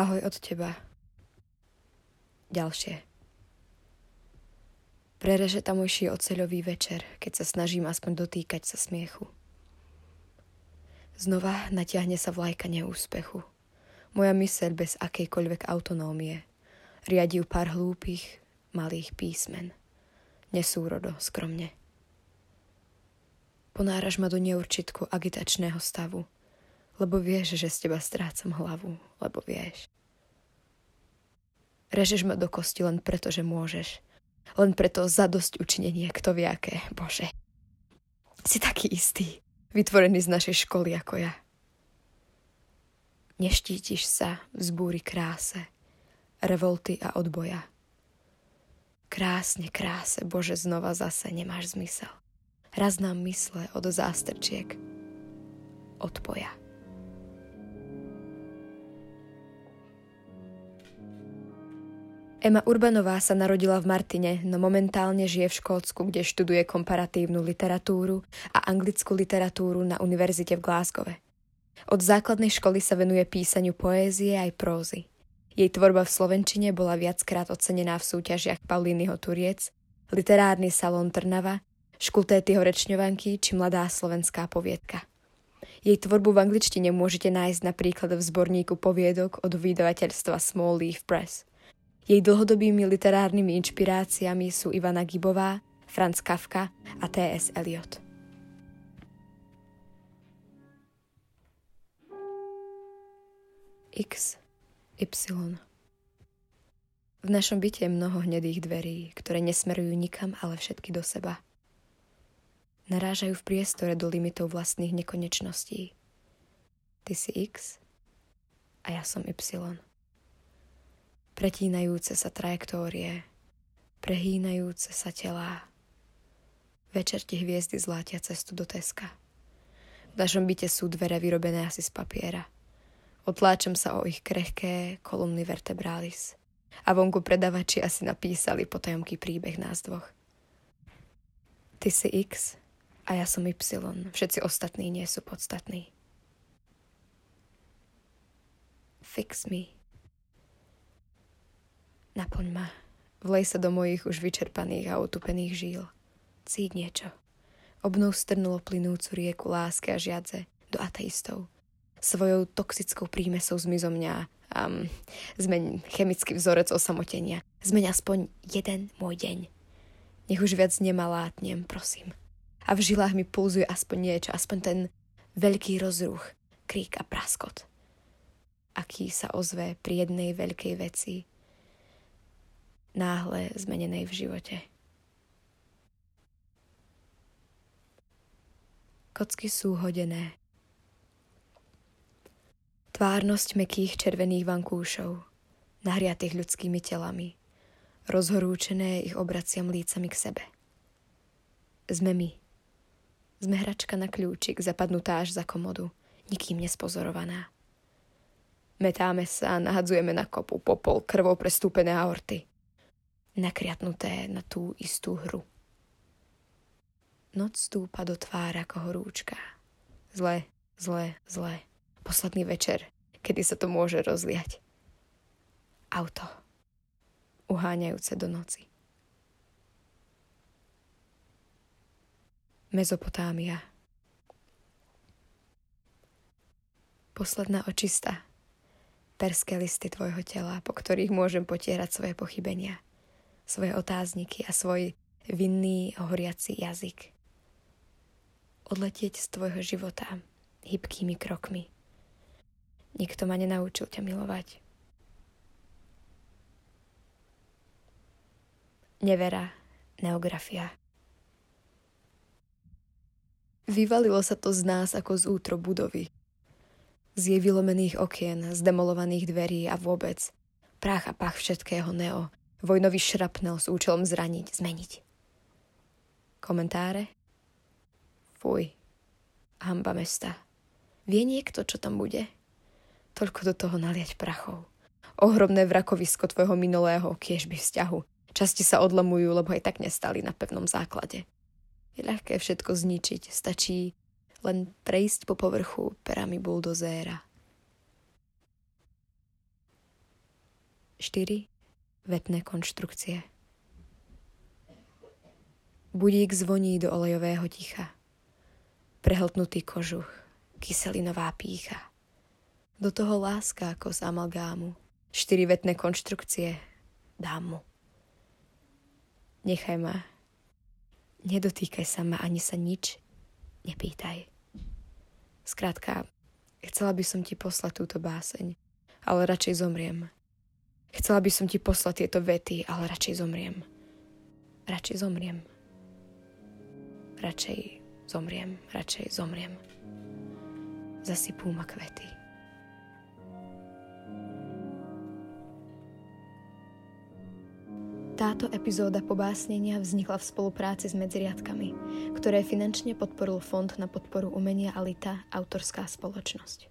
Ahoj od teba. Ďalšie. Prereže tamojší oceľový večer, keď sa snažím aspoň dotýkať sa smiechu. Znova natiahne sa vlajka neúspechu. Moja myseľ bez akejkoľvek autonómie. Riadi pár hlúpych, malých písmen. Nesúrodo, skromne. Ponáraš ma do neurčitku agitačného stavu, lebo vieš, že z teba strácam hlavu, lebo vieš. Režeš ma do kosti len preto, že môžeš – len preto zadosť učinenie, kto vie aké, Bože. Si taký istý, vytvorený z našej školy ako ja. Neštítiš sa v kráse, revolty a odboja. Krásne, kráse, Bože, znova zase nemáš zmysel. Raz nám mysle od zástrčiek odpoja. Emma Urbanová sa narodila v Martine, no momentálne žije v Škótsku, kde študuje komparatívnu literatúru a anglickú literatúru na univerzite v Glasgowe. Od základnej školy sa venuje písaniu poézie aj prózy. Jej tvorba v Slovenčine bola viackrát ocenená v súťažiach Paulínyho Turiec, Literárny salón Trnava, Škultétyho rečňovanky či Mladá slovenská poviedka. Jej tvorbu v angličtine môžete nájsť napríklad v zborníku poviedok od vydavateľstva Small Leaf Press – jej dlhodobými literárnymi inšpiráciami sú Ivana Gibová, Franz Kafka a T.S. Eliot. X, Y. V našom byte je mnoho hnedých dverí, ktoré nesmerujú nikam, ale všetky do seba. Narážajú v priestore do limitov vlastných nekonečností. Ty si X a ja som Y pretínajúce sa trajektórie, prehýnajúce sa telá. Večer ti hviezdy zlátia cestu do Teska. V našom byte sú dvere vyrobené asi z papiera. Otláčam sa o ich krehké kolumny vertebralis. A vonku predavači asi napísali potajomký príbeh nás dvoch. Ty si X a ja som Y. Všetci ostatní nie sú podstatní. Fix me. Naplň ma. Vlej sa do mojich už vyčerpaných a otupených žíl. Cíť niečo. Obnov strnulo plynúcu rieku lásky a žiadze do ateistov. Svojou toxickou prímesou zmizo mňa um, zmeň chemický vzorec osamotenia. Zmeň aspoň jeden môj deň. Nech už viac nemalátnem, prosím. A v žilách mi pulzuje aspoň niečo, aspoň ten veľký rozruch, krík a praskot. Aký sa ozve pri jednej veľkej veci, náhle zmenenej v živote. Kocky sú hodené. Tvárnosť mekých červených vankúšov, nahriatých ľudskými telami, rozhorúčené ich obraciam lícami k sebe. Sme my. Sme hračka na kľúčik, zapadnutá až za komodu, nikým nespozorovaná. Metáme sa a nahadzujeme na kopu popol krvou prestúpené aorty nakriatnuté na tú istú hru. Noc stúpa do tvára ako horúčka. Zle, zle, zle. Posledný večer, kedy sa to môže rozliať. Auto. Uháňajúce do noci. Mezopotámia. Posledná očista. Perské listy tvojho tela, po ktorých môžem potierať svoje pochybenia – svoje otázniky a svoj vinný horiaci jazyk. Odletieť z tvojho života hybkými krokmi. Nikto ma nenaučil ťa milovať. Nevera, neografia. Vyvalilo sa to z nás ako z útro budovy. Z jej vylomených okien, z demolovaných dverí a vôbec prach a pach všetkého neo, Vojnový šrapnel s účelom zraniť, zmeniť. Komentáre? Fuj. Hamba mesta. Vie niekto, čo tam bude? Toľko do toho naliať prachov. Ohromné vrakovisko tvojho minulého kiežby vzťahu. Časti sa odlamujú, lebo aj tak nestali na pevnom základe. Je ľahké všetko zničiť. Stačí len prejsť po povrchu perami buldozéra. 4. Vetné konštrukcie Budík zvoní do olejového ticha. Prehltnutý kožuch, kyselinová pícha. Do toho láska ako z amalgámu. Štyri vetné konštrukcie. Dám mu. Nechaj ma. Nedotýkaj sa ma, ani sa nič nepýtaj. Skrátka, chcela by som ti poslať túto báseň, ale radšej zomriem. Chcela by som ti poslať tieto vety, ale radšej zomriem. Radšej zomriem. Radšej zomriem, radšej zomriem. Zasypú ma kvety. Táto epizóda pobásnenia vznikla v spolupráci s Medziriadkami, ktoré finančne podporil Fond na podporu umenia Alita, autorská spoločnosť.